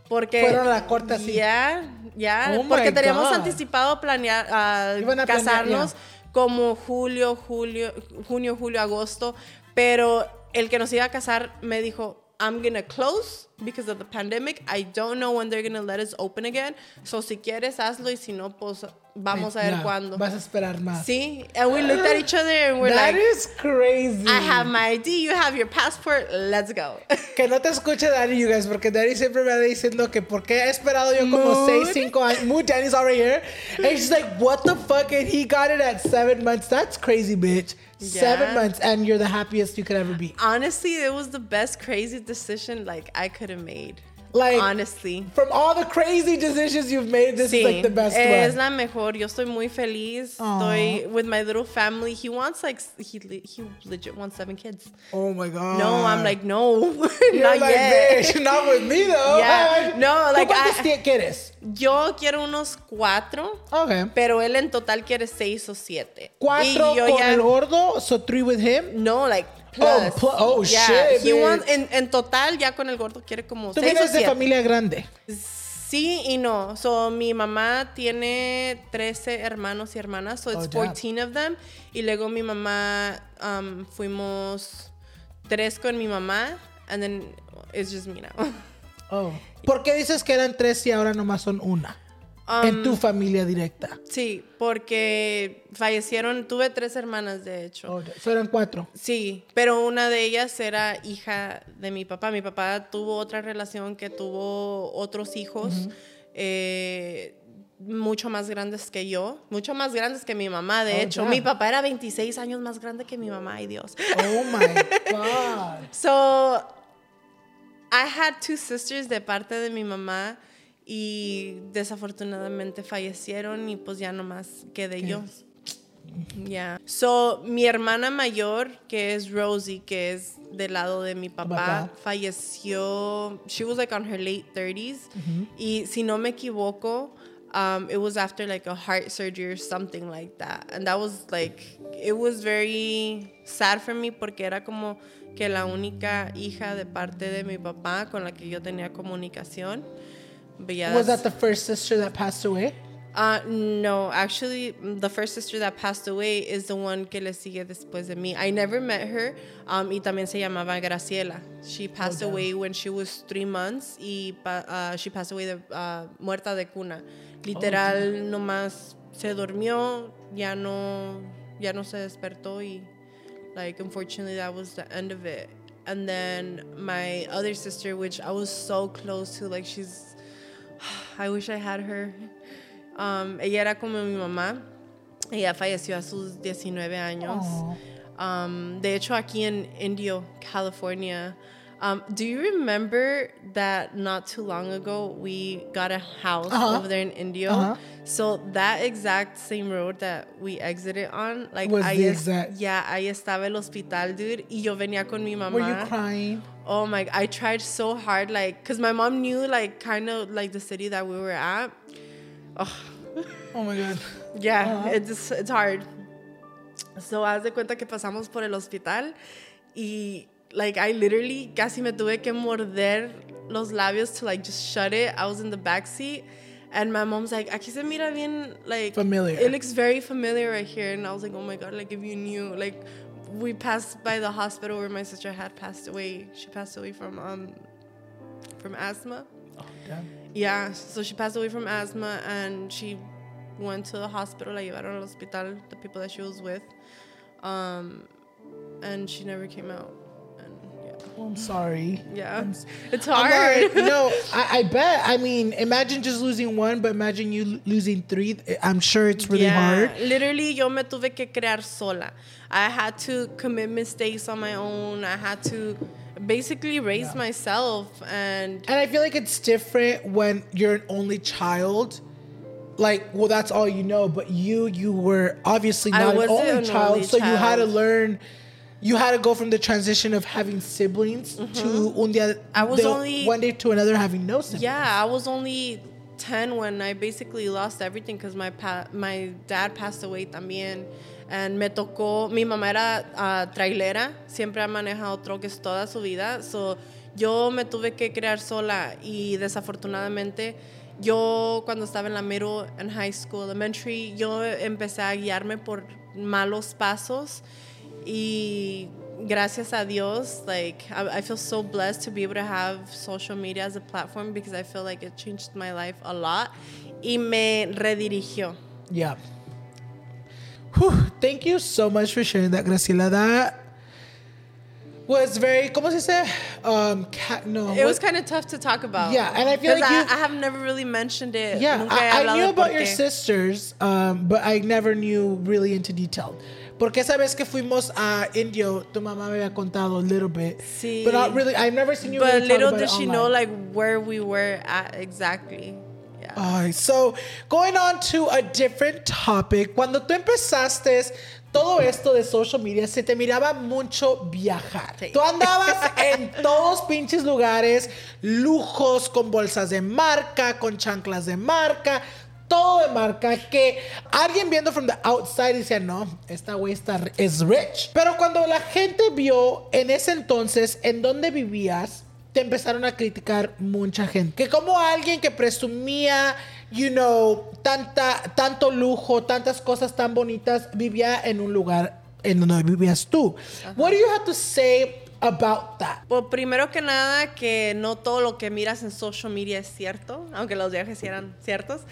Porque Fueron a la corte así. Ya, ya, Oh my porque teníamos God. anticipado planear ah, planear, casarnos como julio, julio, junio, julio, agosto, pero el que nos iba a casar me dijo, I'm gonna close because of the pandemic. I don't know when they're gonna let us open again. So si quieres hazlo y si no, pues vamos a ver cuándo. Vas a esperar más. Sí, and we looked at each other and we're That like, is crazy. I have my ID, you have your passport, let's go. Que no te escuche Dani, you guys, porque Dani siempre me anda diciendo que por qué he esperado yo como Mood. 6, 5 años. Mood, Danny's already here. And she's like, what the fuck? And he got it at 7 months. That's crazy, bitch. Seven months, and you're the happiest you could ever be. Honestly, it was the best crazy decision like I could have made. Like, Honestly. from all the crazy decisions you've made, this Sí, is like the best es one. la mejor. Yo estoy muy feliz. Estoy with my little family. He wants like he he legit wants seven kids. Oh my god. No, I'm like no, not like, yet. not with me though. Yeah. Ay. No, ¿Tú like, cuántos quieres? Yo quiero unos cuatro, Okay. pero él en total quiere seis o siete. Cuatro y yo con ya el gordo, so three with him. no like Oh, pl- oh, shit, He wants, en, en total ya con el gordo quiere como Tú vienes de familia grande. Sí y no. So, mi mamá tiene 13 hermanos y hermanas, so it's Oh, damn. 14 of them. Y luego mi mamá, um, fuimos tres con mi mamá, and then it's just me now. Oh. ¿Por qué dices que eran tres y ahora nomás son una? En tu familia directa. Sí, porque fallecieron, tuve tres hermanas de hecho. Oh, so eran cuatro. Sí, pero una de ellas era hija de mi papá. Mi papá tuvo otra relación que tuvo otros hijos. eh, mucho más grandes que yo, mucho más grandes que mi mamá, de Oh, hecho. Mi papá era 26 años más grande que mi mamá, ay Dios. Oh my God. So, I had two sisters de parte de mi mamá y desafortunadamente fallecieron y pues ya nomás quedé yo. Yeah. So, mi hermana mayor, que es Rosie, que es del lado de mi papá, Papá. falleció. She was like on her late 30s. Y si no me equivoco, um, it was after like a heart surgery or something like that. And that was like, it was very sad for me porque era como que la única hija de parte de mi papá con la que yo tenía comunicación. But yeah, Was that the first sister that passed away? Uh, no, actually, the first sister that passed away is the one que le sigue después de mí. I never met her. Um, y también se llamaba Graciela. She passed damn. away when she was three months y uh, she passed away de, uh, muerta de cuna. Literal, nomás se durmió, ya no, ya no se despertó y like unfortunately that was the end of it. And then my other sister, which I was so close to, like she's, I wish I had her. Um, ella era como mi mamá. Ella falleció a sus 19 años. Um, de hecho, aquí en Indio, California. Um, do you remember that not too long ago we got a house Uh-huh. over there in Indio? Uh-huh. So that exact same road that we exited on, like I Was ahí the exact- yeah, ahí estaba el hospital, dude. Y yo venía con mi mamá. Were you crying? Oh my! I tried so hard, like, cause my mom knew, like, kind of like the city that we were at. Oh, Oh my god. yeah, it's it's hard. So haz de cuenta que pasamos por el hospital y like I literally casi me tuve que morder los labios to like just shut it. I was in the back seat and my mom's like, aquí se mira bien like Familiar. It looks very familiar right here. And I was like, oh my god, like if you knew, like we passed by the hospital where my sister had passed away. She passed away from um from asthma. Oh Damn. Yeah, so she passed away from asthma and she went to the hospital, la llevaron al hospital, the people that she was with. Um, and she never came out. And yeah. Oh, I'm sorry. Yeah. I'm s- It's I'm hard. like, no, I, I bet. I mean, imagine just losing one, but imagine you losing three. I'm sure it's really yeah. hard. Literally, yo me tuve que crear sola. I had to commit mistakes on my own. I had to basically raise myself and And I feel like it's different when you're an only child. Like, well, that's all you know. But you, you were obviously not an wasn't only an child, only so you had to learn. You had to go from the transition of having siblings to un día, Mm-hmm. I was the- only- one day to another having no siblings. Yeah, I was only 10 when I basically lost everything because my pa- my dad passed away también. And me tocó, mi mamá era ah, trailera, siempre ha manejado troques toda su vida. So, yo me tuve que crear sola y desafortunadamente yo cuando estaba en la middle and high school, elementary, yo empecé a guiarme por malos pasos y gracias a Dios, like I, I feel so blessed to be able to have social media as a platform because I feel like it changed my life a lot y me redirigió. Yeah. Whew, thank you so much for sharing that, Graciela. That was very, ¿cómo se dice? Um, no. It was kind of tough to talk about. Yeah, and I feel like I, you- I have never really mentioned it. Yeah, I, I knew about your sisters, um, but I never knew really into detail. Porque esa vez que fuimos a Indio, tu mamá me había contado a little bit. Sí. But not really, I've never seen you But really little did she know like where we were at exactly. Yeah. Ay, so, going on to a different topic. Cuando tú empezaste todo esto de social media, se te miraba mucho viajar. Sí. Tú andabas en todos pinches lugares, lujos, con bolsas de marca, con chanclas de marca, todo de marca, que alguien viendo from the outside decía, no, esta güey está, es rich. Pero cuando la gente vio en ese entonces en dónde vivías, te empezaron a criticar mucha gente. Que como alguien que presumía, you know, tanta, tanto lujo, tantas cosas tan bonitas, vivía en un lugar en donde vivías tú. What do you have to say about that? Pues primero que nada, que no todo lo que miras en social media es cierto, aunque los viajes eran ciertos.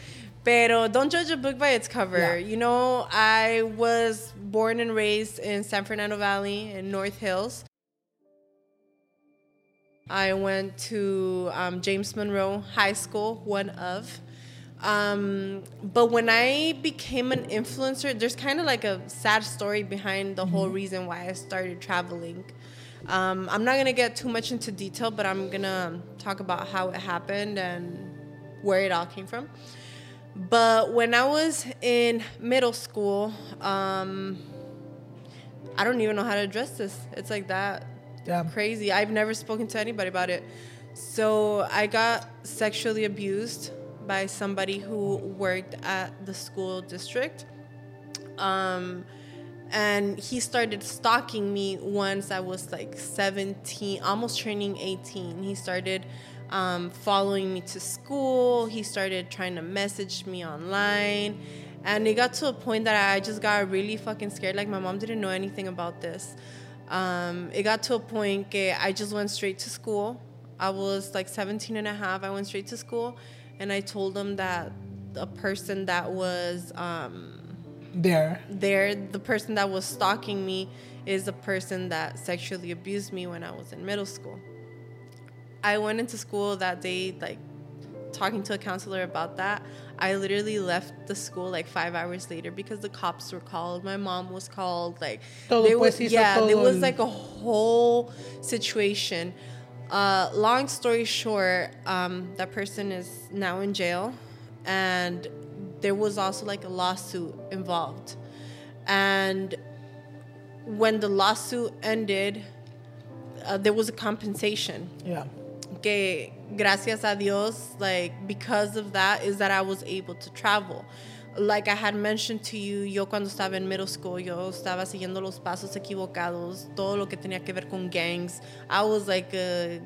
Pero don't judge a book by its cover. Yeah. You know, I was born and raised in San Fernando Valley in North Hills. I went to um, James Monroe High School, one of. Um, but when I became an influencer, there's kind of like a sad story behind the whole reason why I started traveling. Um, I'm not gonna get too much into detail, but I'm gonna talk about how it happened and where it all came from. But when I was in middle school, um, I don't even know how to address this. It's like that Yeah. crazy. I've never spoken to anybody about it. So I got sexually abused by somebody who worked at the school district. Um, and he started stalking me once I was like 17, almost turning 18. He started um, following me to school. He started trying to message me online. And it got to a point that I just got really fucking scared. Like, my mom didn't know anything about this. Um, it got to a point that I just went straight to school. I was like 17 and a half. I went straight to school and I told them that a person that was um, There. there, the person that was stalking me is the person that sexually abused me when I was in middle school. I went into school that day, like talking to a counselor about that. I literally left the school like five hours later because the cops were called. My mom was called. Like, Todo they was, yeah, there was like a whole situation. Uh, long story short, um, that person is now in jail, and there was also like a lawsuit involved. And when the lawsuit ended, uh, there was a compensation Yeah. Que gracias a Dios, like because of that, is that I was able to travel. Like I had mentioned to you, yo cuando estaba en middle school, yo estaba siguiendo los pasos equivocados, todo lo que tenía que ver con gangs. I was like, uh,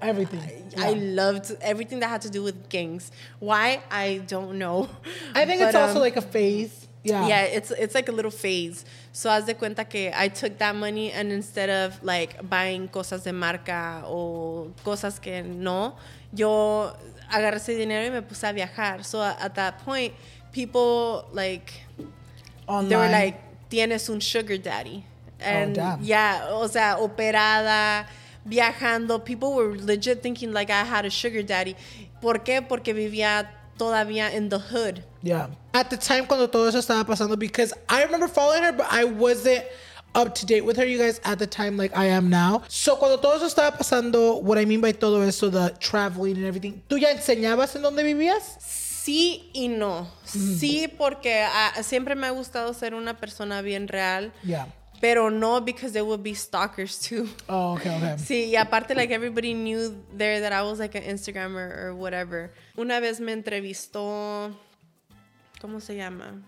Everything. I Yeah. loved everything that had to do with gangs. Why? I don't know. I think it's also um, like a phase. Yeah. yeah, it's it's like a little phase. So haz de cuenta que I took that money and instead of like buying cosas de marca o cosas que no, yo agarré ese dinero y me puse a viajar. So at that point, people like Online. they were like, tienes un sugar daddy. And damn. yeah, o sea, operada, viajando. People were legit thinking like I had a sugar daddy. ¿Por qué? Porque vivía todavía in the hood. Yeah. At the time cuando todo eso estaba pasando, because I remember following her, but I wasn't up to date with her, you guys, at the time like I am now. So cuando todo eso estaba pasando, what I mean by todo eso, the traveling and everything, ¿tú ya enseñabas en dónde vivías? Sí y no. Sí, porque ah, siempre me ha gustado ser una persona bien real. Yeah. Pero no because there would be stalkers too. Oh, okay, okay. Sí, y aparte, like, everybody knew there that I was, like, an Instagrammer or whatever. Una vez me entrevistó... ¿Cómo se llama?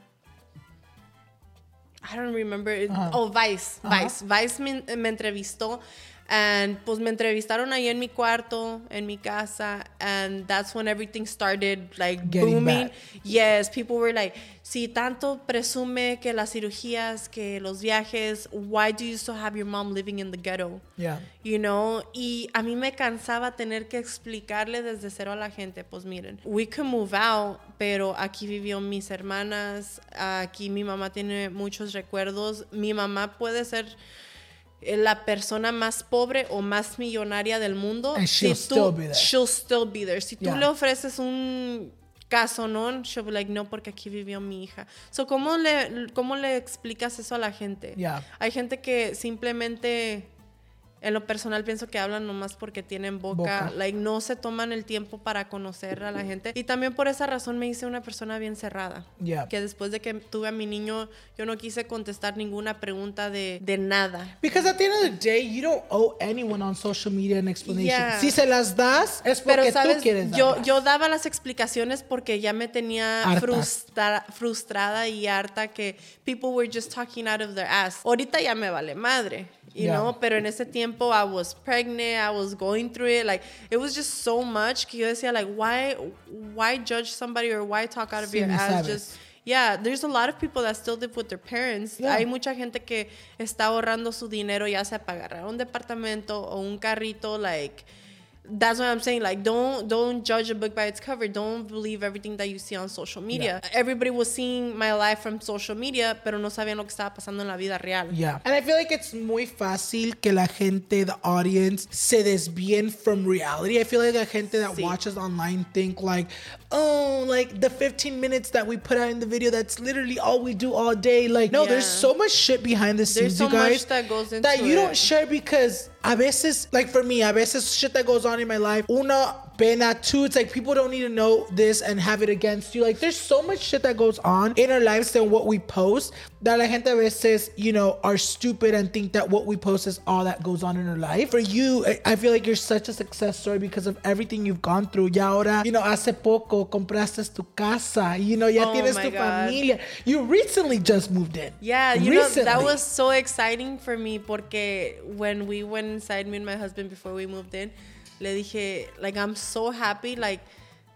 I don't remember. it- Oh, Vice. Vice. Vice me, me entrevistó. And pues me entrevistaron ahí en mi cuarto, en mi casa, and that's when everything started like Getting booming. Yes, people were like, si tanto presume que las cirugías, que los viajes, why do you still have your mom living in the ghetto? Yeah. You know, y a mí me cansaba tener que explicarle desde cero a la gente, pues miren, we can move out, pero aquí vivió mis hermanas, aquí mi mamá tiene muchos recuerdos, mi mamá puede ser la persona más pobre o más millonaria del mundo. And she'll si still be there. She'll still be there. Si tú le ofreces un caso, ¿no? She'll be like, no, porque aquí vivió mi hija. So, ¿cómo le, cómo le explicas eso a la gente? Yeah. Hay gente que simplemente, en lo personal, pienso que hablan nomás porque tienen boca. Boca. Like, no se toman el tiempo para conocer a la gente. Y también por esa razón me hice una persona bien cerrada. Yeah. Que después de que tuve a mi niño, yo no quise contestar ninguna pregunta de, de nada. Because at the end of the day, you don't owe anyone on social media an explanation. Yeah. Si se las das, es porque Pero, ¿sabes? tú quieres Yo, darlas. yo daba las explicaciones porque ya me tenía frustra- frustrada y harta que people were just talking out of their ass. Ahorita ya me vale madre. You Yeah. know, pero en ese tiempo I was pregnant, I was going through it, like it was just so much que yo decía like why why judge somebody or why talk out of Sí, your ass sabes. just Yeah, there's a lot of people that still live with their parents. Yeah. Hay mucha gente que está ahorrando su dinero ya sea para agarrar un departamento o un carrito like that's what I'm saying. Like, don't don't judge a book by its cover. Don't believe everything that you see on social media. Everybody was seeing my life from social media, pero no sabían lo que estaba pasando en la vida real. Yeah. And I feel like it's muy fácil que la gente, the audience, se desvíen from reality. I feel like the gente that Sí. watches online think like, oh, like the 15 minutes that we put out in the video, that's literally all we do all day. Like, no, there's so much shit behind the scenes, so you guys. much that goes that into you don't share because a veces, like for me, a veces shit that goes on in my life, una, pena, two, it's like people don't need to know this and have it against you. Like there's so much shit that goes on in our lives than what we post that la gente a veces, you know, are stupid and think that what we post is all that goes on in our life. For you, I- feel like you're such a success story because of everything you've gone through. Ya ahora, you know, hace poco compraste tu casa, you know, ya Oh tienes tu God. familia. You recently just moved in. Yeah, you know that was so exciting for me porque when we went inside, me and my husband before we moved in, le dije, like, I'm so happy, like,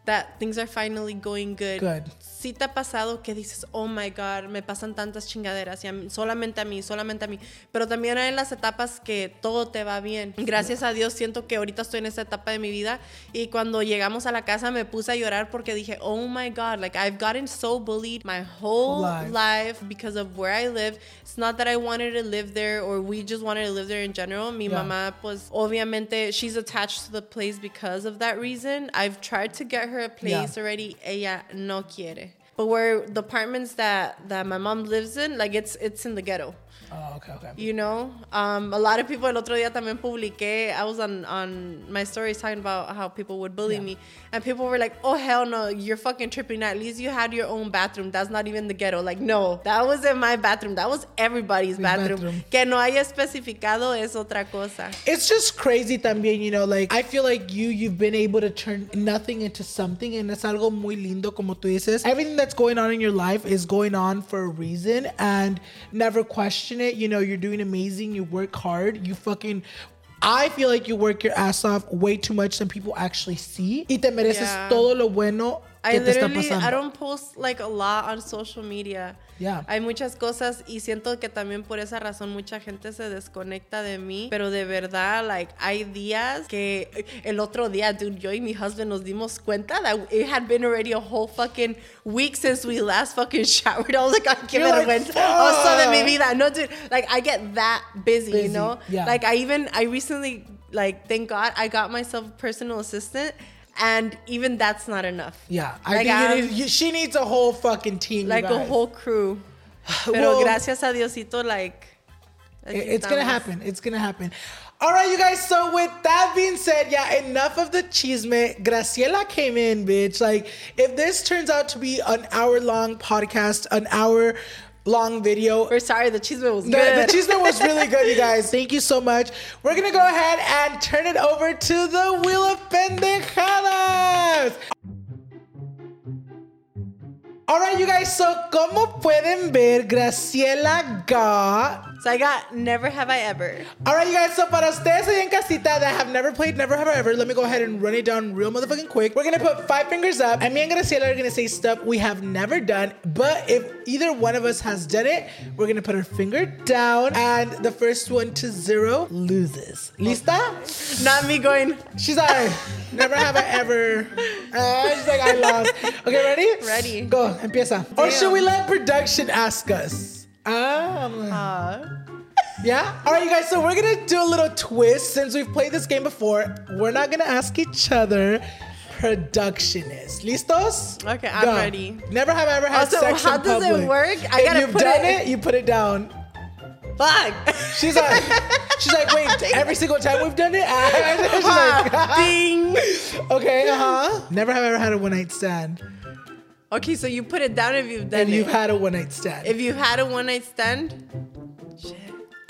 that things are finally going good. Good. Sí te ha pasado que dices, oh my God, me pasan tantas chingaderas, y a mí- solamente a mí, solamente a mí. Pero también hay las etapas que todo te va bien. Gracias a Dios siento que ahorita estoy en esta etapa de mi vida y cuando llegamos a la casa me puse a llorar porque dije, oh my God, like I've gotten so bullied my whole Life. life because of where I live. It's not that I wanted to live there or we just wanted to live there in general. Mi Yeah. mamá, pues, obviamente, she's attached to the place because of that reason. I've tried to get her a place Yeah. already. Ella no quiere. But where the apartments that that my mom lives in, like it's it's in the ghetto. Oh, okay, okay. You know, um, a lot of people. El otro día también publiqué. I was on on my stories talking about how people would bully Yeah. me, and people were like, "Oh hell no, you're fucking tripping." At least you had your own bathroom. That's not even the ghetto. Like, no, that wasn't my bathroom. That was everybody's bathroom. bathroom. Que no haya especificado es otra cosa. It's just crazy también, you know, like I feel like you you've been able to turn nothing into something and it's algo muy lindo como tú dices. Everything that's going on in your life is going on for a reason and never question it. You know, you're doing amazing, you work hard, you fucking I feel like you work your ass off way too much than people actually see. Y te mereces Yeah. todo lo bueno que I te está literally, pasando. I don't post like a lot on social media. Yeah. Hay muchas cosas y siento que también por esa razón mucha gente se desconecta de mí. Pero de verdad, like, hay días que el otro día, dude, yo y mi husband nos dimos cuenta that it had been already a whole fucking week since we last fucking showered. I was like, ay, qué vergüenza. Oh, so de mi vida. No, dude, like, I get that busy, Busy, you know? yeah. Like, I even, I recently, like, thank God, I got myself a personal assistant. And even that's not enough. yeah, I Like, think you I'm- need, she needs a whole fucking team. like a whole crew. Pero Well- gracias a Diosito, like. It's gonna happen. It's gonna happen. All right, you guys. So with that being said, yeah, enough of the chisme. Graciela came in, bitch. Like, if this turns out to be an hour-long podcast, an hour-long video, We're sorry, the chisme was the, good. the chisme was really good, you guys. Thank you so much. We're gonna go ahead and turn it over to the wheel of pendejadas. All right, you guys. So, como pueden ver, Graciela got so I got Never Have I Ever. All right, you guys. So para ustedes ahí en casita that have never played Never Have I Ever, let me go ahead and run it down real motherfucking quick. We're gonna put five fingers up, and me and Graciela are gonna say stuff we have never done. But if either one of us has done it, we're gonna put our finger down, and the first one to zero loses. Lista? Not me going, She's like, Never have I ever. Uh, she's like, I lost. Okay, ready? Ready. Go. Empieza. Or should we let production ask us? Um, uh, yeah? All right, you guys, so we're gonna do a little twist since we've played this game before. We're not gonna ask each other. Productionist. ¿Listos? Okay, I'm ready. Never have I ever had Also, sex how in does it public. work? I if gotta you've put done it- it, you put it down. fuck. She's like, she's like, wait, every single time we've done it? she's like, Ding. okay, uh huh. Never have I ever had a one night stand. Okay, so you put it down if you've done it. And it. you've had a one night stand. if you've had a one night stand, shit.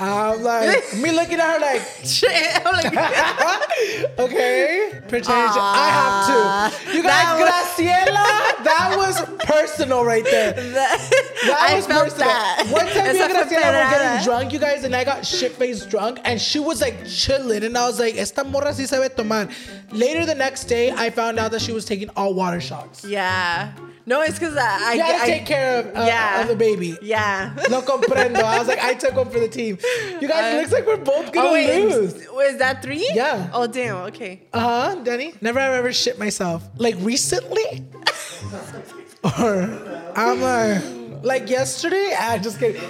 I'm like, me looking at her like, Shit. I'm like, okay, pretend I have ah. to. You guys, That Graciela, that was personal right there. That I was felt personal. that. One time me and Graciela were getting drunk, you guys, and I got shit faced drunk, and she was like chilling, and I was like, esta morra sí sabe tomar. Later the next day, I found out that she was taking all water shots. Yeah. No, it's because I, I, You to I take care of, uh, yeah. of the baby. Yeah. No comprendo. I was like, I took one for the team. You guys, Uh, looks like we're both gonna oh wait, lose. was that three? Yeah. Oh damn. Okay. Uh huh, Denny. Never have ever shit myself. Like recently? or I'm like, like yesterday? Ah, just kidding.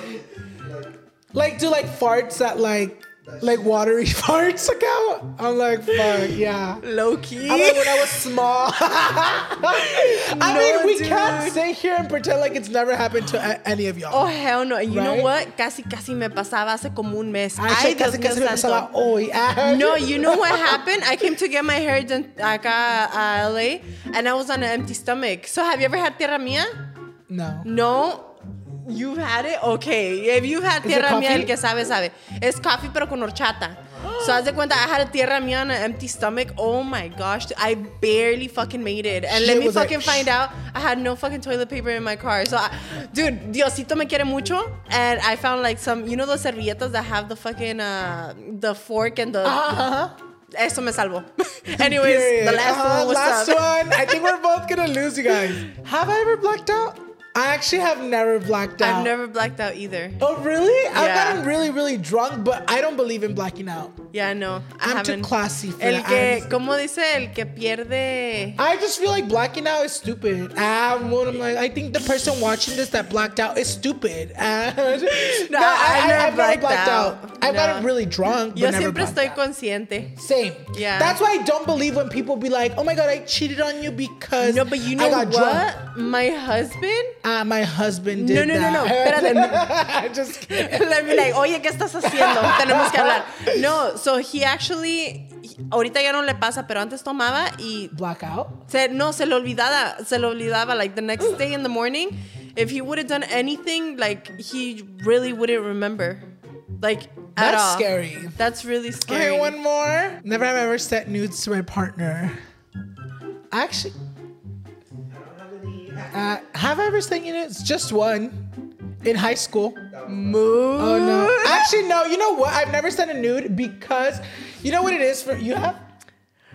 Like, do like farts that like, like watery farts account? I'm like, fuck, yeah. Low key. I like when I was small. I No, mean, we dude. can't sit here and pretend like it's never happened to a- any of y'all. Oh hell no! You know what? Casi casi me pasaba hace como un mes. Ay, Ay, Dios casi mío casi me pasaba hoy. Ah. No, you know what happened? I came to get my hair done acá a LA, and I was on an empty stomach. So have you ever had tierra mía? No. No. You've had it? Okay. If you've had tierra mía, el que sabe, sabe. Es coffee, pero con horchata. So, haz de cuenta, I had a tierra mía on an empty stomach. Oh my gosh. I barely fucking made it. And let me like, fucking find out, I had no fucking toilet paper in my car. So, I, dude, Diosito me quiere mucho. And I found like some, you know, those servilletas that have the fucking, uh, the fork and the. Uh-huh. Eso me salvó. Anyways, Period. the last Uh-huh, one was last up. one. I think we're both gonna lose, you guys. Have I ever blacked out? I actually have never blacked out. I've never blacked out either. Oh really? I've Yeah. gotten really, really drunk, but I don't believe in blacking out. Yeah, no. I I'm too haven't. classy for El that. que, I'm- ¿cómo dice? El que pierde. I just feel like blacking out is stupid. When I'm like, I think the person watching this that blacked out is stupid. And no, I never I've blacked blacked out. out. I've No. gotten really drunk. But Yo siempre estoy out. consciente. Same. Yeah. That's why I don't believe when people be like, "Oh my god, I cheated on you because No, but you I know what? drunk." My husband. Ah, my husband did No, no, no, no. that. Espérate. Just kidding. Let me like, oye, ¿qué estás haciendo? Tenemos que hablar. No, so he actually, ahorita ya no le pasa, pero antes tomaba y Blackout. se, no, se le olvidaba, se le olvidaba. Like the next day in the morning, if he would have done anything, like he really wouldn't remember. Like at That's all. scary. That's really scary. Okay, one more. Never have I ever sent nudes to my partner. Actually, uh, have I ever sent you nudes? Just one. In high school. Move. Oh no. Actually, no. You know what? I've never sent a nude because you know what it is for you have.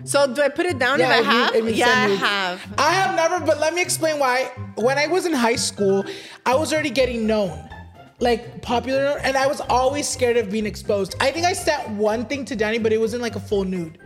So do I put it down if I if you- have? if yeah, I have. I have never, but let me explain why. When I was in high school, I was already getting known, like popular, and I was always scared of being exposed. I think I sent one thing to Danny, but it wasn't like a full nude.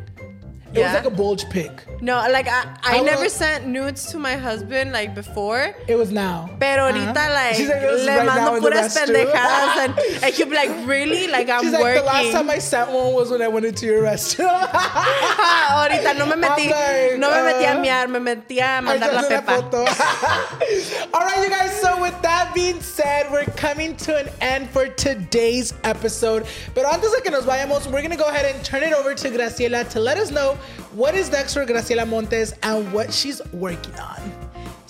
It was Yeah. like a bulge pic. No, like I, I, I never will- sent nudes to my husband like before. It was now. Pero ahorita, Uh-huh. like, She's like, "It was le right now mando in the puras restroom." pendejadas. And, he'll be like, really? Like, I'm She's like, working. the last time I sent one was when I went into your restaurant. Ah, ahorita no me metí, like, no me metí a uh, miar, me metí a I mandar la pepa. All right, you guys. So with that being said, we're coming to an end for today's episode. Pero antes de que nos vayamos, we're gonna go ahead and turn it over to Graciela to let us know what is next for Graciela Montes and what she's working on.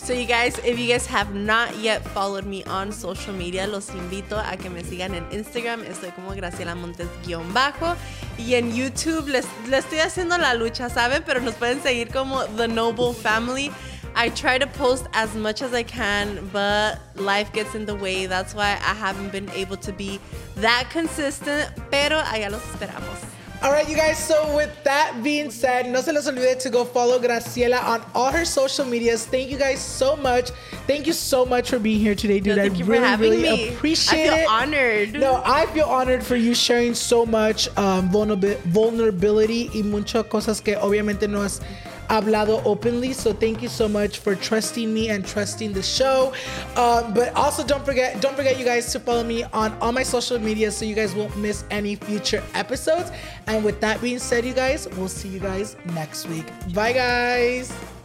So you guys, if you guys have not yet followed me on social media, los invito a que me sigan en Instagram. Estoy como Graciela Montes guión bajo. Y en YouTube les, les estoy haciendo la lucha, ¿saben? Pero nos pueden seguir como The Noble Family. I try to post as much as I can, but life gets in the way. That's why I haven't been able to be that consistent. Pero allá los esperamos. All right, you guys. So with that being said, no se les olvide to go follow Graciela on all her social medias. Thank you guys so much. Thank you so much for being here today, dude. No, thank I you for really, having really me. appreciate I feel it. honored. No, I feel honored for you sharing so much um, vulnerability y muchas cosas que obviamente no has hablado openly. So thank you so much for trusting me and trusting the show. Um, but also don't forget, don't forget you guys to follow me on all my social media so you guys won't miss any future episodes. And with that being said, you guys, we'll see you guys next week. Bye, guys.